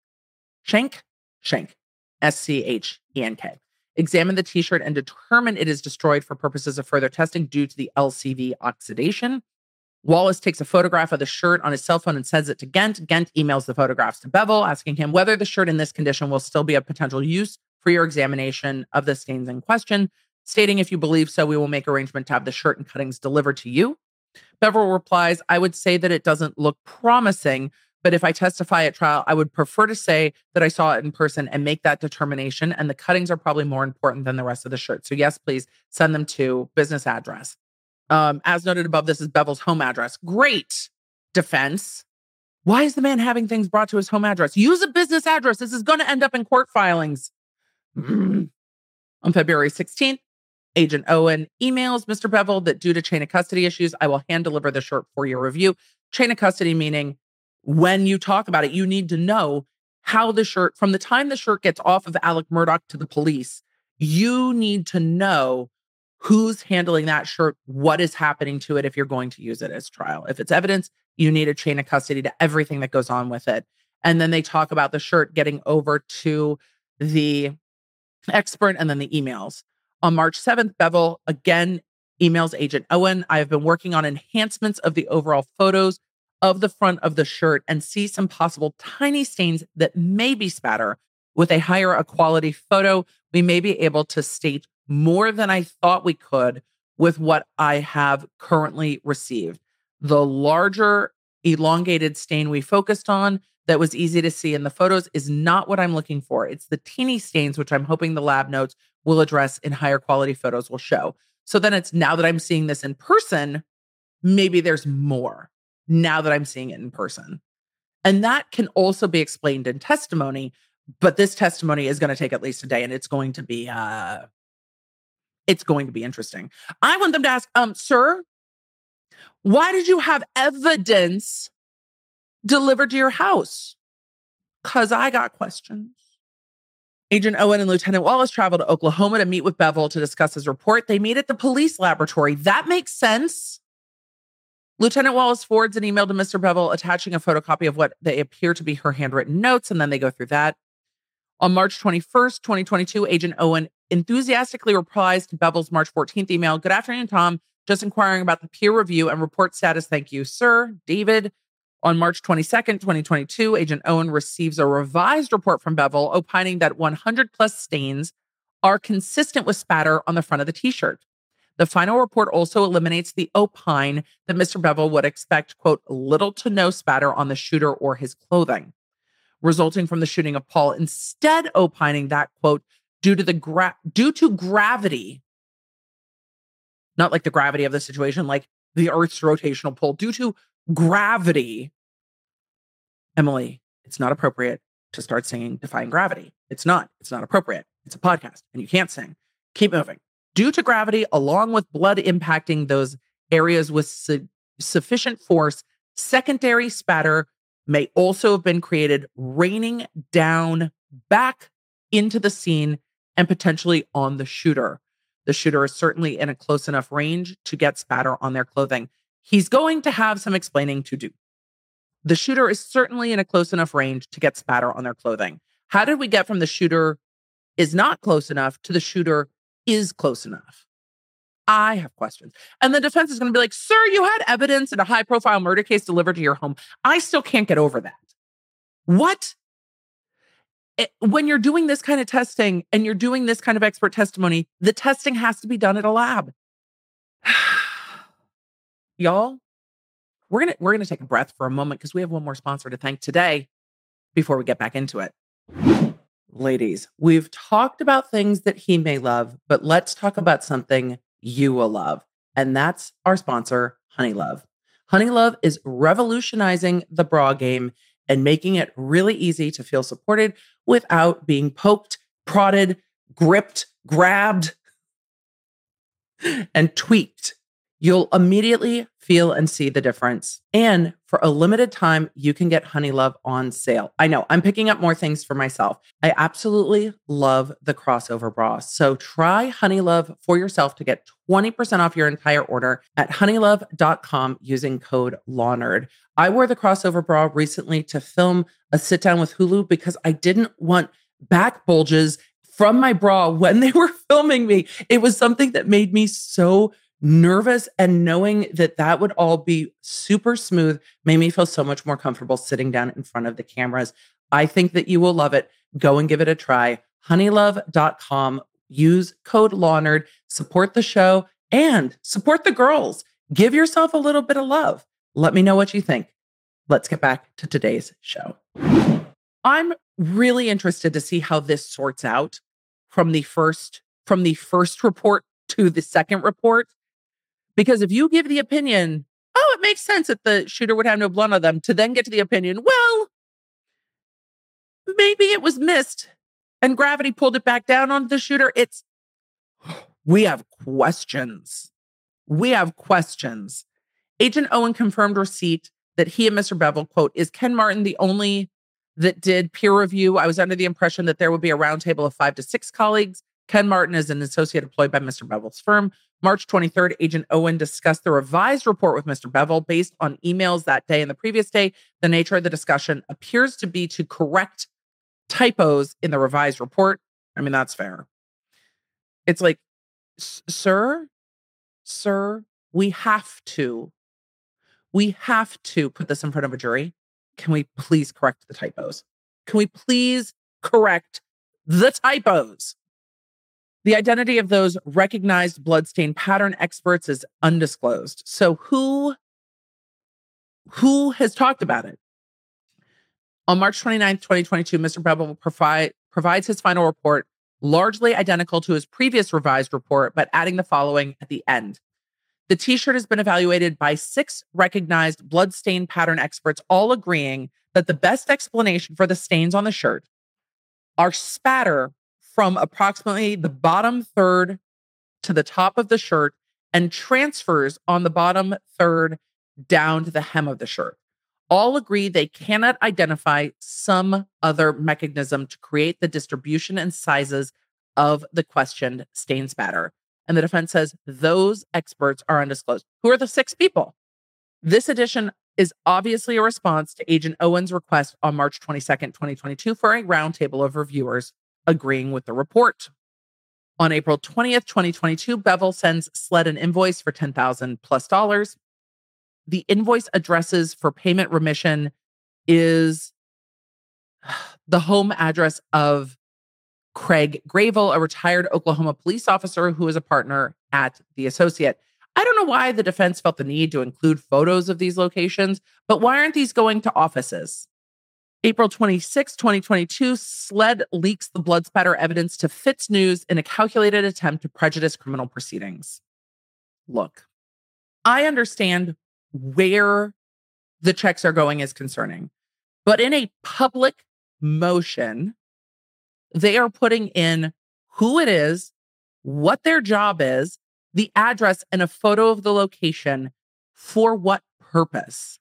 Schenk, Schenk, S C H E N K, examine the t shirt and determine it is destroyed for purposes of further testing due to the LCV oxidation. Wallace takes a photograph of the shirt on his cell phone and sends it to Gett. Gett emails the photographs to Bevel, asking him whether the shirt in this condition will still be of potential use for your examination of the stains in question, stating if you believe so, we will make arrangement to have the shirt and cuttings delivered to you. Bevel replies, I would say that it doesn't look promising, but if I testify at trial, I would prefer to say that I saw it in person and make that determination. And the cuttings are probably more important than the rest of the shirt. So, yes, please send them to business address. Um, as noted above, this is Bevel's home address. Great defense. Why is the man having things brought to his home address? Use a business address. This is going to end up in court filings. On February 16th, Agent Owen emails Mr. Bevel that due to chain of custody issues, I will hand deliver the shirt for your review. Chain of custody meaning when you talk about it, you need to know how the shirt, from the time the shirt gets off of Alec Murdaugh to the police, you need to know who's handling that shirt, what is happening to it if you're going to use it as trial. If it's evidence, you need a chain of custody to everything that goes on with it. And then they talk about the shirt getting over to the expert and then the emails. On March 7th, Bevel again emails Agent Owen. I have been working on enhancements of the overall photos of the front of the shirt and see some possible tiny stains that may be spatter. With a higher quality photo, we may be able to state more than I thought we could with what I have currently received. The larger elongated stain we focused on that was easy to see in the photos is not what I'm looking for. It's the teeny stains, which I'm hoping the lab notes will address in higher quality photos will show. So then it's now that I'm seeing this in person, maybe there's more now that I'm seeing it in person. And that can also be explained in testimony, but this testimony is going to take at least a day and it's going to be uh it's going to be interesting. I want them to ask, um, sir, Why did you have evidence delivered to your house? Because I got questions. Agent Owen and Lieutenant Wallace traveled to Oklahoma to meet with Bevel to discuss his report. They meet at the police laboratory. That makes sense. Lieutenant Wallace forwards an email to Mr. Bevel attaching a photocopy of what they appear to be her handwritten notes, and then they go through that. On March 21st, 2022, Agent Owen enthusiastically replies to Bevel's March 14th email Good afternoon, Tom. Just inquiring about the peer review and report status. Thank you, sir. David. On March 22nd, 2022, Agent Owen receives a revised report from Bevel opining that 100 plus stains are consistent with spatter on the front of the t shirt. The final report also eliminates the opine that Mr. Bevel would expect, quote, little to no spatter on the shooter or his clothing, resulting from the shooting of Paul, instead opining that, quote, due to the gra- due to gravity, not like the gravity of the situation, like the Earth's rotational pull, due to gravity. Emily, it's not appropriate to start singing Defying Gravity. It's not. It's not appropriate. It's a podcast and you can't sing. Keep moving. Due to gravity, along with blood impacting those areas with su- sufficient force, secondary spatter may also have been created, raining down back into the scene and potentially on the shooter. The shooter is certainly in a close enough range to get spatter on their clothing he's going to have some explaining to do. The shooter is certainly in a close enough range to get spatter on their clothing. How did we get from the shooter is not close enough to the shooter is close enough? I have questions. And the defense is going to be like, sir, you had evidence in a high profile murder case delivered to your home. I still can't get over that. What? It, when you're doing this kind of testing and you're doing this kind of expert testimony, the testing has to be done at a lab y'all, we're gonna we're gonna take a breath for a moment because we have one more sponsor to thank today before we get back into it. Ladies, we've talked about things that he may love, but let's talk about something you will love. And that's our sponsor, Honeylove. Honeylove is revolutionizing the bra game and making it really easy to feel supported without being poked, prodded, gripped, grabbed, and tweaked You'll immediately feel and see the difference. And for a limited time, you can get Honeylove on sale. I know I'm picking up more things for myself. I absolutely love the crossover bra. So try Honeylove for yourself to get 20% off your entire order at honeylove.com using code LawNerd. I wore the crossover bra recently to film a sit down with Hulu because I didn't want back bulges from my bra when they were filming me. It was something that made me so nervous and knowing that that would all be super smooth made me feel so much more comfortable sitting down in front of the cameras. I think that you will love it. Go and give it a try. Honeylove.com. Use code LawNerd, support the show and support the girls. Give yourself a little bit of love. Let me know what you think. Let's get back to today's show. I'm really interested to see how this sorts out from the first from the first report to the second report because if you give the opinion, oh, it makes sense that the shooter would have no blood on them, to then get to the opinion, well, maybe it was missed and gravity pulled it back down onto the shooter. It's, we have questions. We have questions. Agent Owen confirmed receipt that he and Mr. Bevel, quote, is Ken Martin the only that did peer review? I was under the impression that there would be a roundtable of five to six colleagues. Ken Martin is an associate employed by Mr. Bevel's firm. March 23rd, Agent Owen discussed the revised report with Mr. Bevel based on emails that day and the previous day. The nature of the discussion appears to be to correct typos in the revised report. I mean, that's fair. It's like, sir, sir, we have to, we have to put this in front of a jury. Can we please correct the typos? Can we please correct the typos? The identity of those recognized bloodstain pattern experts is undisclosed. So who who has talked about it? On March 29, 2022, Mr. Bevel provide, provides his final report, largely identical to his previous revised report, but adding the following at the end. The t shirt has been evaluated by six recognized bloodstain pattern experts, all agreeing that the best explanation for the stains on the shirt are spatter from approximately the bottom third to the top of the shirt and transfers on the bottom third down to the hem of the shirt. All agree they cannot identify some other mechanism to create the distribution and sizes of the questioned stain spatter. And the defense says those experts are undisclosed. Who are the six people? This addition is obviously a response to Agent Owen's request on March 22nd, 2022, for a roundtable of reviewers agreeing with the report. On April 20th, 2022, Bevel sends SLED an invoice for 10,000 plus dollars. The invoice addresses for payment remission is the home address of Craig Gravel, a retired Oklahoma police officer who is a partner at The Associate. I don't know why the defense felt the need to include photos of these locations, but why aren't these going to offices? April 26, 2022, SLED leaks the blood spatter evidence to FITSNews in a calculated attempt to prejudice criminal proceedings. Look, I understand where the checks are going is concerning, but in a public motion, they are putting in who it is, what their job is, the address, and a photo of the location for what purpose.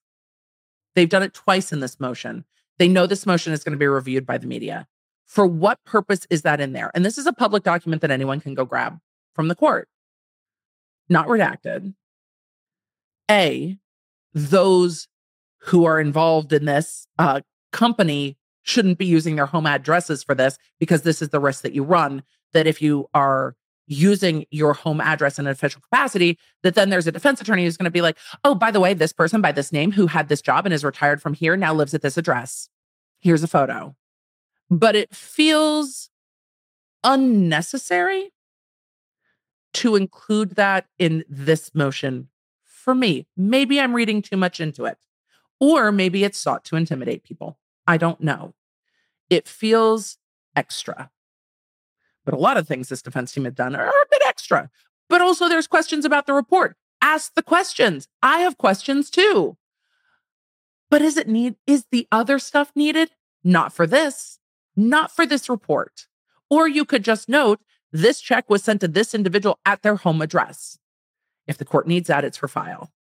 They've done it twice in this motion. They know this motion is going to be reviewed by the media. For what purpose is that in there? And this is a public document that anyone can go grab from the court, not redacted. A, those who are involved in this uh, company shouldn't be using their home addresses for this because this is the risk that you run. That if you are using your home address in an official capacity, that then there's a defense attorney who's going to be like, oh, by the way, this person by this name who had this job and is retired from here now lives at this address. Here's a photo. But it feels unnecessary to include that in this motion for me. Maybe I'm reading too much into it, or maybe it's sought to intimidate people. I don't know. It feels extra. But a lot of things this defense team had done are a bit extra. But also, there's questions about the report. Ask the questions. I have questions too. But is it need is the other stuff needed? Not for this. Not for this report. Or you could just note this check was sent to this individual at their home address. If the court needs that, it's for file.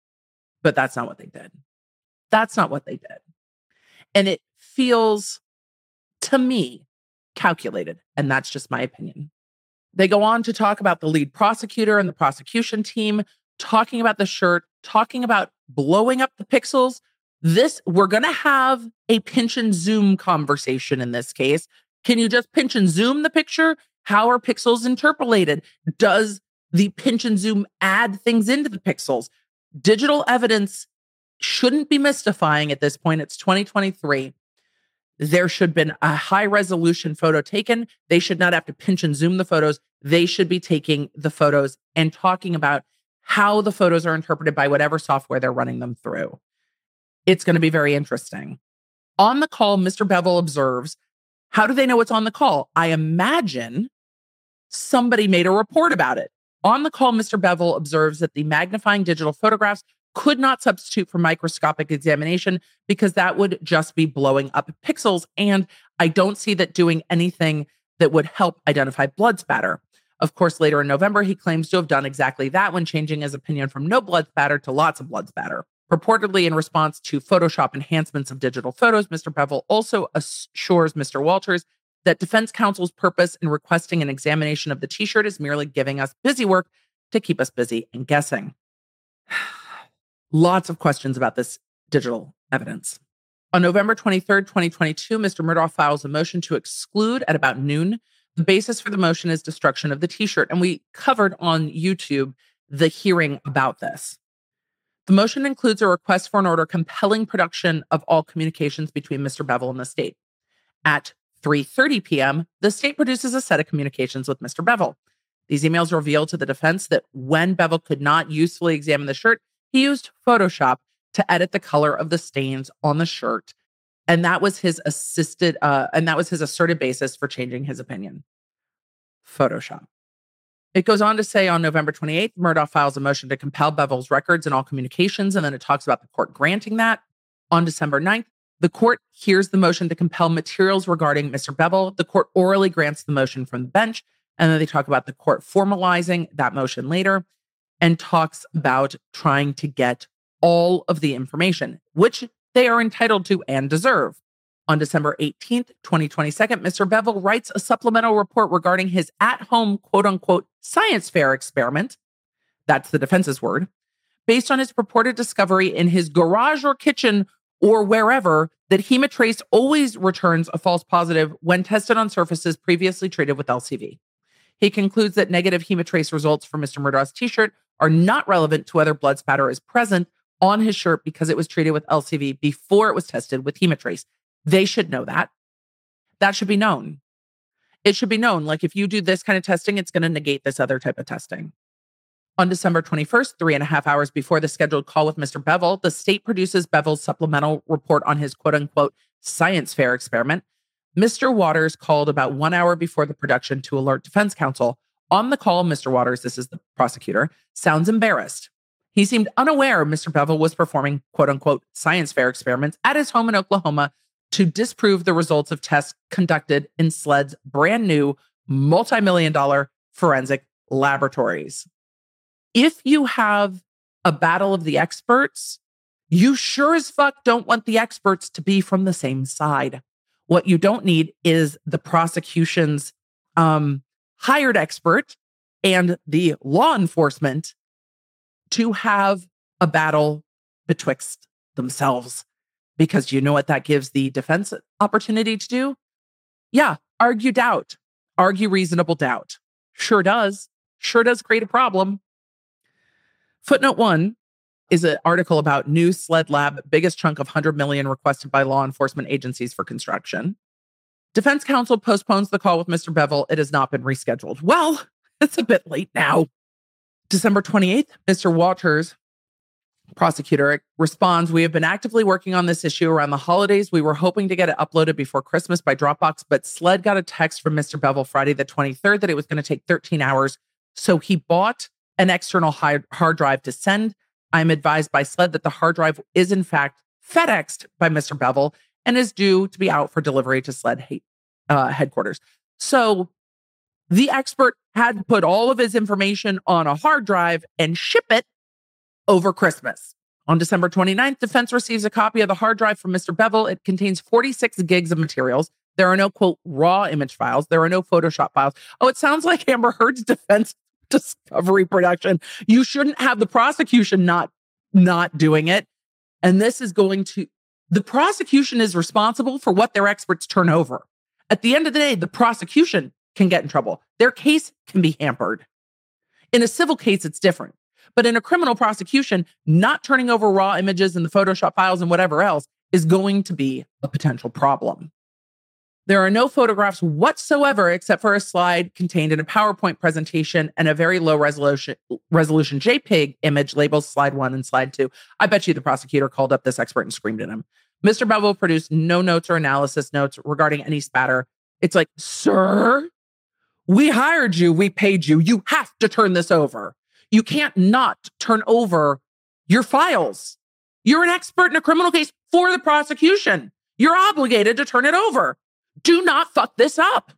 But that's not what they did. That's not what they did. And it feels to me calculated. And that's just my opinion. They go on to talk about the lead prosecutor and the prosecution team, talking about the shirt, talking about blowing up the pixels. This, we're going to have a pinch and zoom conversation in this case. Can you just pinch and zoom the picture? How are pixels interpolated? Does the pinch and zoom add things into the pixels? Digital evidence shouldn't be mystifying at this point. It's 2023 there should have been a high resolution photo taken. They should not have to pinch and zoom the photos. They should be taking the photos and talking about how the photos are interpreted by whatever software they're running them through. It's going to be very interesting. On the call, Mr. Bevel observes how do they know it's on the call? I imagine somebody made a report about it. On the call, Mr. Bevel observes that the magnifying digital photographs could not substitute for microscopic examination because that would just be blowing up pixels. And I don't see that doing anything that would help identify blood spatter. Of course, later in November, he claims to have done exactly that when changing his opinion from no blood spatter to lots of blood spatter. Purportedly, in response to Photoshop enhancements of digital photos, Mr. Bevel also assures Mr. Waters that defense counsel's purpose in requesting an examination of the t shirt is merely giving us busy work to keep us busy and guessing. Lots of questions about this digital evidence. On November 23rd, 2022, Mr. Murdaugh files a motion to exclude at about noon. The basis for the motion is destruction of the t shirt. And we covered on YouTube the hearing about this. The motion includes a request for an order compelling production of all communications between Mr. Bevel and the state. At 3:30 p.m., the state produces a set of communications with Mr. Bevel. These emails reveal to the defense that when Bevel could not usefully examine the shirt, he used Photoshop to edit the color of the stains on the shirt. And that was his assisted, uh, and that was his asserted basis for changing his opinion. Photoshop. It goes on to say on November 28th, Murdaugh files a motion to compel Bevel's records and all communications. And then it talks about the court granting that. On December 9th, the court hears the motion to compel materials regarding Mr. Bevel. The court orally grants the motion from the bench. And then they talk about the court formalizing that motion later and talks about trying to get all of the information, which they are entitled to and deserve. On December 18th, 2022, Mr. Bevel writes a supplemental report regarding his at home quote unquote science fair experiment. That's the defense's word. Based on his purported discovery in his garage or kitchen or wherever that Hematrace always returns a false positive when tested on surfaces previously treated with LCV. He concludes that negative Hematrace results for Mr. Murdaugh's t shirt are not relevant to whether blood spatter is present on his shirt because it was treated with LCV before it was tested with Hematrace. They should know that. That should be known. It should be known. Like if you do this kind of testing, it's going to negate this other type of testing. On December 21st, three and a half hours before the scheduled call with Mr. Bevel, the state produces Bevel's supplemental report on his quote unquote science fair experiment. Mr. Waters called about one hour before the production to alert defense counsel. On the call, Mr. Waters, this is the prosecutor, sounds embarrassed. He seemed unaware Mr. Bevel was performing quote unquote science fair experiments at his home in Oklahoma to disprove the results of tests conducted in SLED's brand new multi million dollar forensic laboratories. If you have a battle of the experts, you sure as fuck don't want the experts to be from the same side. What you don't need is the prosecution's um, hired expert and the law enforcement to have a battle betwixt themselves because you know what that gives the defense opportunity to do? Yeah, argue doubt, argue reasonable doubt. Sure does. Sure does create a problem. Footnote one is an article about new SLED lab, biggest chunk of 100 million requested by law enforcement agencies for construction. Defense counsel postpones the call with Mr. Bevel. It has not been rescheduled. Well, it's a bit late now. December 28th, Mr. Waters prosecutor responds We have been actively working on this issue around the holidays. We were hoping to get it uploaded before Christmas by Dropbox, but SLED got a text from Mr. Bevel Friday the 23rd that it was going to take 13 hours. So he bought an external hard drive to send. I'm advised by SLED that the hard drive is, in fact, FedExed by Mr. Bevel and is due to be out for delivery to SLED uh, headquarters. So the expert had to put all of his information on a hard drive and ship it over Christmas. On December 29th, defense receives a copy of the hard drive from Mr. Bevel. It contains 46 gigs of materials. There are no quote raw image files. There are no Photoshop files. Oh, it sounds like Amber Heard's defense discovery production. You shouldn't have the prosecution not not doing it. And this is going to the prosecution is responsible for what their experts turn over. At the end of the day, the prosecution can get in trouble. Their case can be hampered. In a civil case, it's different. But in a criminal prosecution, not turning over raw images and the Photoshop files and whatever else is going to be a potential problem. There are no photographs whatsoever except for a slide contained in a PowerPoint presentation and a very low resolution resolution JPEG image labeled slide 1 and slide 2. I bet you the prosecutor called up this expert and screamed at him. Mr. Bevel produced no notes or analysis notes regarding any spatter. It's like, "Sir, we hired you, we paid you. You have to turn this over." You can't not turn over your files. You're an expert in a criminal case for the prosecution. You're obligated to turn it over. Do not fuck this up.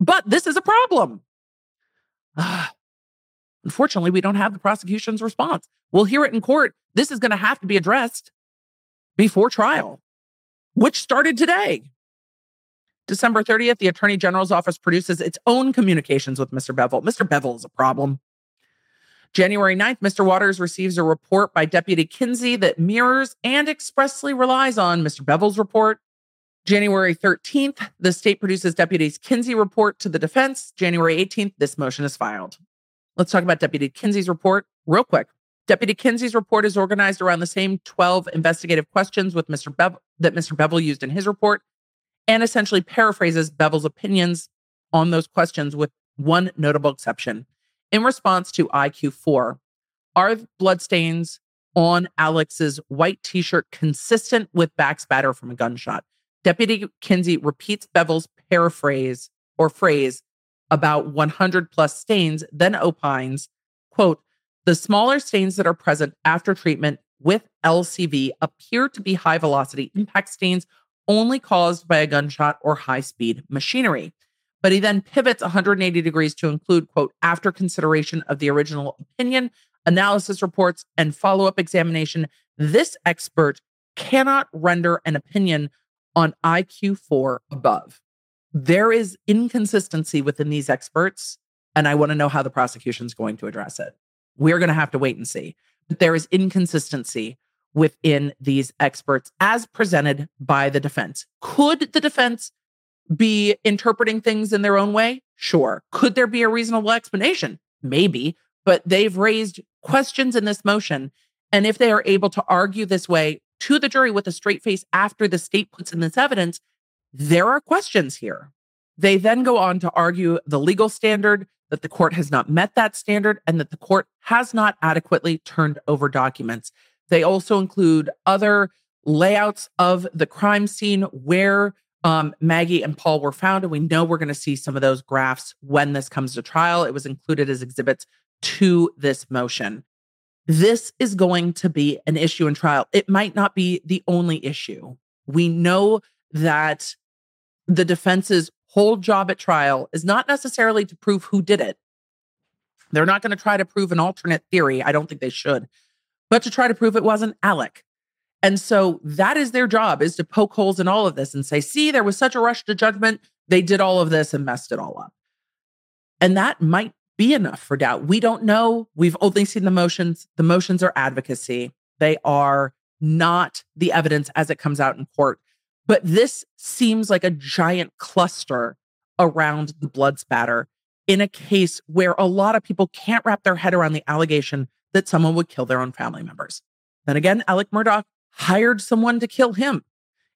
But this is a problem. unfortunately, we don't have the prosecution's response. We'll hear it in court. This is going to have to be addressed before trial, which started today. December 30th, the Attorney General's office produces its own communications with Mr. Bevel. Mr. Bevel is a problem. January 9th, Mr. Waters receives a report by Deputy Kinsey that mirrors and expressly relies on Mr. Bevel's report. January 13th, the state produces Deputy Kinsey report to the defense. January 18th, this motion is filed. Let's talk about Deputy Kinsey's report real quick. Deputy Kinsey's report is organized around the same 12 investigative questions with Mr. Bev- that Mr. Bevel used in his report and essentially paraphrases Bevel's opinions on those questions with one notable exception in response to IQ4. Are bloodstains on Alex's white t shirt consistent with back spatter from a gunshot? Deputy Kinsey repeats Bevel's paraphrase or phrase about 100 plus stains, then opines, quote, the smaller stains that are present after treatment with LCV appear to be high velocity impact stains only caused by a gunshot or high speed machinery. But he then pivots 180 degrees to include, quote, after consideration of the original opinion, analysis reports, and follow up examination, this expert cannot render an opinion on IQ 4 above. There is inconsistency within these experts, and I want to know how the prosecution is going to address it. We're going to have to wait and see. But there is inconsistency within these experts as presented by the defense. Could the defense be interpreting things in their own way? Sure. Could there be a reasonable explanation? Maybe. But they've raised questions in this motion. And if they are able to argue this way to the jury with a straight face after the state puts in this evidence, there are questions here. They then go on to argue the legal standard, that the court has not met that standard, and that the court has not adequately turned over documents. They also include other layouts of the crime scene where um, Maggie and Paul were found. And we know we're going to see some of those graphs when this comes to trial. It was included as exhibits to this motion. This is going to be an issue in trial. It might not be the only issue. We know that the defense's whole job at trial is not necessarily to prove who did it. They're not going to try to prove an alternate theory. I don't think they should, but to try to prove it wasn't Alec. And so that is their job is to poke holes in all of this and say, see, there was such a rush to judgment. They did all of this and messed it all up. And that might be enough for doubt. We don't know. We've only seen the motions. The motions are advocacy. They are not the evidence as it comes out in court. But this seems like a giant cluster around the blood spatter in a case where a lot of people can't wrap their head around the allegation that someone would kill their own family members. Then again, Alec Murdaugh hired someone to kill him.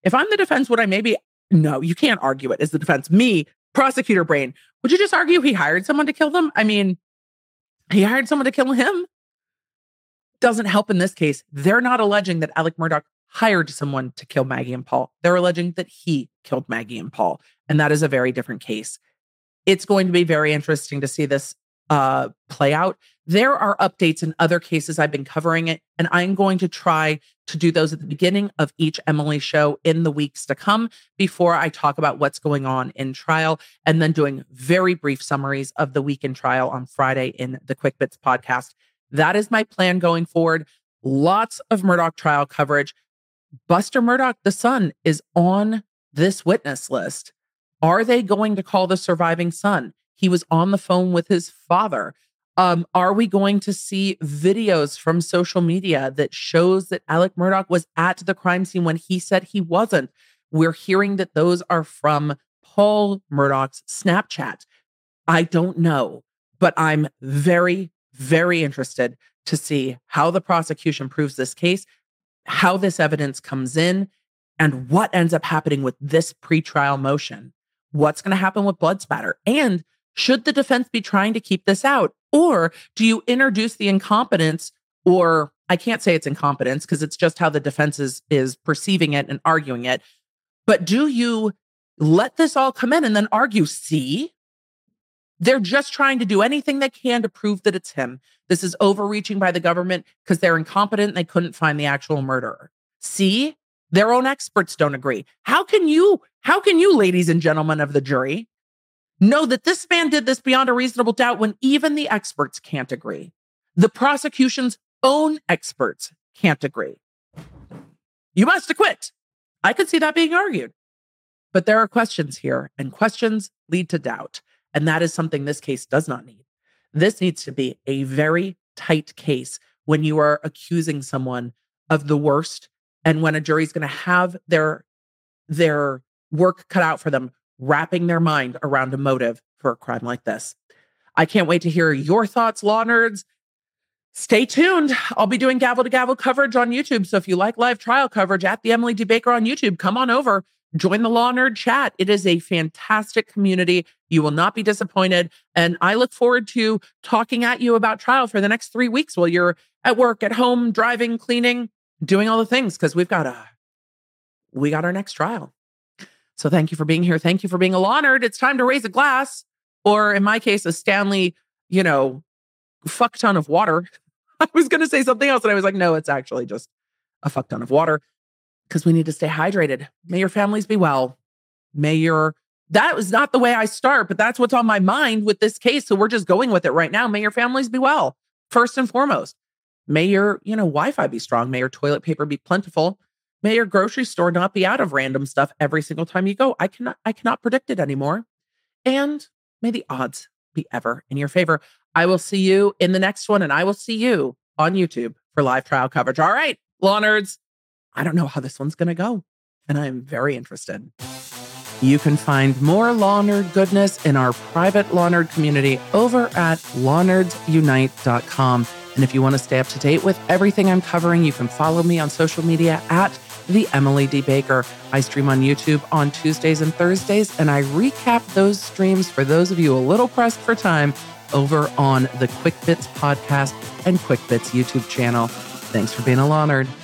If I'm the defense, would I maybe? No, you can't argue it as the defense. Me, prosecutor brain, would you just argue he hired someone to kill them? I mean, he hired someone to kill him. Doesn't help in this case. They're not alleging that Alec Murdaugh hired someone to kill Maggie and Paul. They're alleging that he killed Maggie and Paul. And that is a very different case. It's going to be very interesting to see this uh, play out. There are updates in other cases I've been covering it, and I'm going to try to do those at the beginning of each Emily show in the weeks to come before I talk about what's going on in trial, and then doing very brief summaries of the week in trial on Friday in the Quick Bits podcast. That is my plan going forward. Lots of Murdaugh trial coverage. Buster Murdaugh, the son, is on this witness list. Are they going to call the surviving son? He was on the phone with his father. Um, are we going to see videos from social media that shows that Alec Murdaugh was at the crime scene when he said he wasn't? We're hearing that those are from Paul Murdaugh's Snapchat. I don't know, but I'm very, very interested to see how the prosecution proves this case, how this evidence comes in, and what ends up happening with this pretrial motion. What's going to happen with blood spatter? And should the defense be trying to keep this out? Or do you introduce the incompetence, or I can't say it's incompetence because it's just how the defense is, is perceiving it and arguing it. But do you let this all come in and then argue, see, they're just trying to do anything they can to prove that it's him. This is overreaching by the government because they're incompetent they couldn't find the actual murderer. See, their own experts don't agree. How can you, how can you, ladies and gentlemen of the jury, know that this man did this beyond a reasonable doubt when even the experts can't agree. The prosecution's own experts can't agree. You must acquit. I could see that being argued. But there are questions here, and questions lead to doubt. And that is something this case does not need. This needs to be a very tight case when you are accusing someone of the worst and when a jury's going to have their their work cut out for them wrapping their mind around a motive for a crime like this. I can't wait to hear your thoughts, law nerds. Stay tuned. I'll be doing gavel to gavel coverage on YouTube. So if you like live trial coverage at the Emily D. Baker on YouTube, come on over, join the Law Nerd chat. It is a fantastic community. You will not be disappointed. And I look forward to talking at you about trial for the next three weeks while you're at work, at home, driving, cleaning, doing all the things because we've got a we got our next trial. So thank you for being here. Thank you for being nerd. It's time to raise a glass, or in my case, a Stanley, you know, fuck ton of water. I was going to say something else, and I was like, no, it's actually just a fuck ton of water because we need to stay hydrated. May your families be well. May your that was not the way I start, but that's what's on my mind with this case. So we're just going with it right now. May your families be well, first and foremost. May your, you know, Wi-Fi be strong. May your toilet paper be plentiful. May your grocery store not be out of random stuff every single time you go. I cannot I cannot predict it anymore. And may the odds be ever in your favor. I will see you in the next one and I will see you on YouTube for live trial coverage. All right, law nerds. I don't know how this one's going to go, and I'm very interested. You can find more Law Nerd goodness in our private Law Nerd community over at lawnerdsunite.com. And if you want to stay up to date with everything I'm covering, you can follow me on social media at the Emily D. Baker. I stream on YouTube on Tuesdays and Thursdays, and I recap those streams for those of you a little pressed for time over on the Quick Bits podcast and Quick Bits YouTube channel. Thanks for being a Nerd.